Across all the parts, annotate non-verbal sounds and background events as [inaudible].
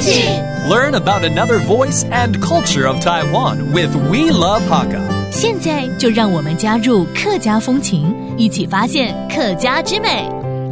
Learn about another voice and culture of Taiwan with We Love Hakka. 现在就让我们加入客家风情，一起发现客家之美。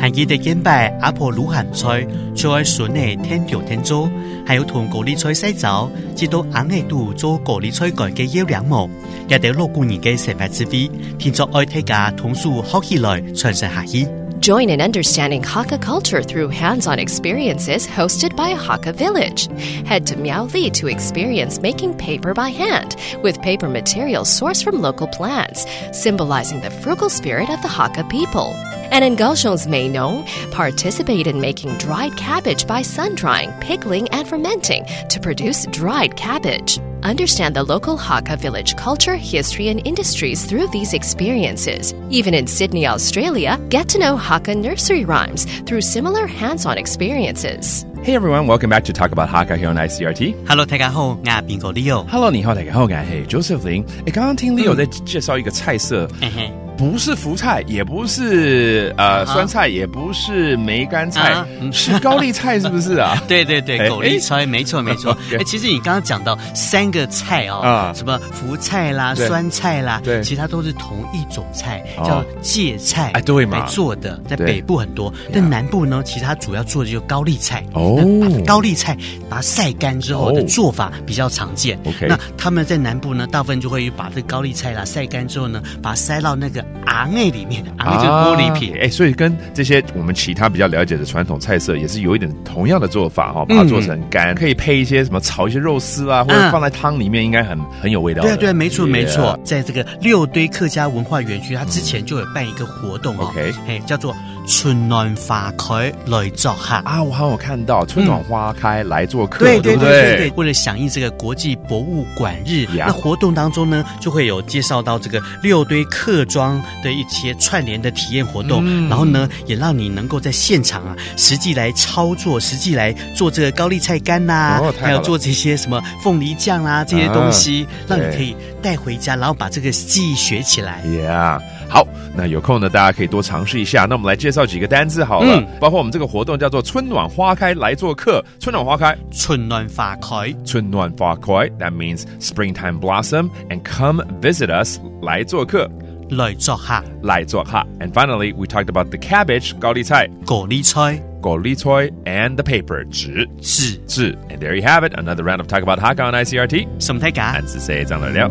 还记得今拜阿婆卤咸菜，做在笋内添料添粥，还有同果梨菜洗澡，直到阿硬度做果梨菜盖嘅幺两木，也得老过年嘅食法滋味，甜作爱听家同树学起来，传承下依。Join in understanding Hakka culture through hands on experiences hosted by Hakka Village. Head to Miao Li to experience making paper by hand with paper materials sourced from local plants, symbolizing the frugal spirit of the Hakka people. And in Kaohsiung's Meinong, participate in making dried cabbage by sun drying, pickling, and fermenting to produce dried cabbage. Understand the local Hakka village culture, history, and industries through these experiences. Even in Sydney, Australia, get to know Hakka nursery rhymes through similar hands on experiences. Hey everyone, welcome back to Talk About Hakka here on ICRT. Hello，大家好，我係邊個 Leo。Hello，你好，大家好，我係 Josephine。誒，剛剛聽 Leo 在介紹一個菜色。嗯不是福菜，也不是呃酸菜，也不是梅干菜，是高丽菜，是不是啊？对 [laughs] 对对，高丽菜没错没错。哎，[laughs] 其实你刚刚讲到三个菜哦，什么福菜啦、酸菜啦，对，其他都是同一种菜，叫芥菜哎，对嘛？做的在北部很多，但南部呢，其他主要做的就高丽菜哦，高丽菜把它晒干之后的做法比较常见。OK，那他们在南部呢，大部分就会把这高丽菜啦晒干之后呢，把它塞到那个。阿那里面的啊，就是玻璃皮。哎，所以跟这些我们其他比较了解的传统菜色也是有一点同样的做法哈，把它做成干，可以配一些什么炒一些肉丝啊，或者放在汤里面，应该很很有味道。对对，没错没错，在这个六堆客家文化园区，它之前就有办一个活动 o 哎，叫做。春暖花开来做客啊！我好有看到春暖花开来做客，对对对对。为了响应这个国际博物馆日，那活动当中呢，就会有介绍到这个六堆客装的一些串联的体验活动，然后呢，也让你能够在现场啊，实际来操作，实际来做这个高丽菜干呐，还有做这些什么凤梨酱啊这些东西，让你可以带回家，然后把这个技艺学起来。Yeah，好，那有空呢，大家可以多尝试一下。那我们来介绍。叫几个单字好了，包括我们这个活动叫做“春暖花开”来做客。春暖花开，春暖花开，春暖花开。That means springtime blossom and come visit us 来做客。来做客，来做客。And finally, we talked about the cabbage 高丽菜，高丽菜，高丽菜，and the paper 纸，纸，纸。And there you have it, another round of talk about Haka on I C R T。什么太敢？还是谁张来聊？